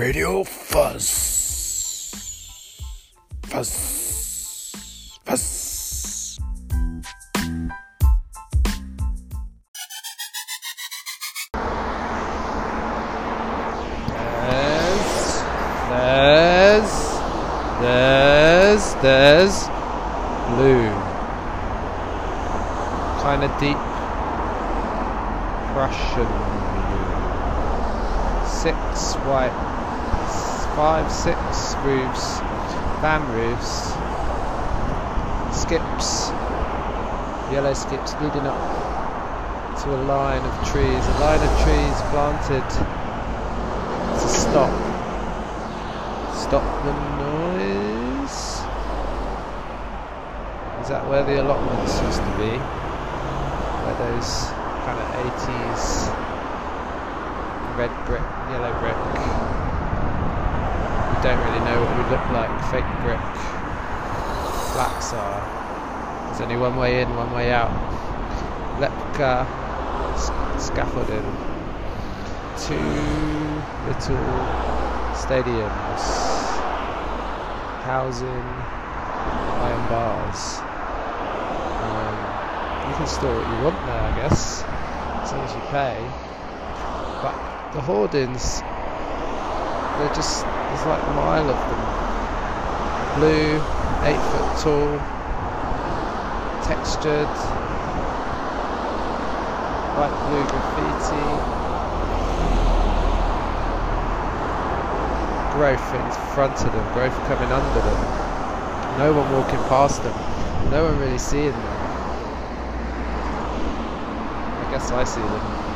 Radio Fuzz. Fuzz. Fuzz. There's, there's, there's, there's blue. Kind of deep Prussian blue. Six white, five, six roofs, van roofs, skips, yellow skips leading up to a line of trees, a line of trees planted to stop. Stop the noise. Is that where the allotments used to be? Where those kind of 80s red brick, yellow brick. Don't really know what we look like. Fake brick flats are. There's only one way in, one way out. Lepka scaffolding two little stadiums housing iron bars. Um, you can store what you want there, I guess, as long as you pay. But the hoardings, they're just, there's like a mile of them. Blue, eight foot tall, textured, light blue graffiti. growth in front of them, growth coming under them. No one walking past them. No one really seeing them. I guess I see them.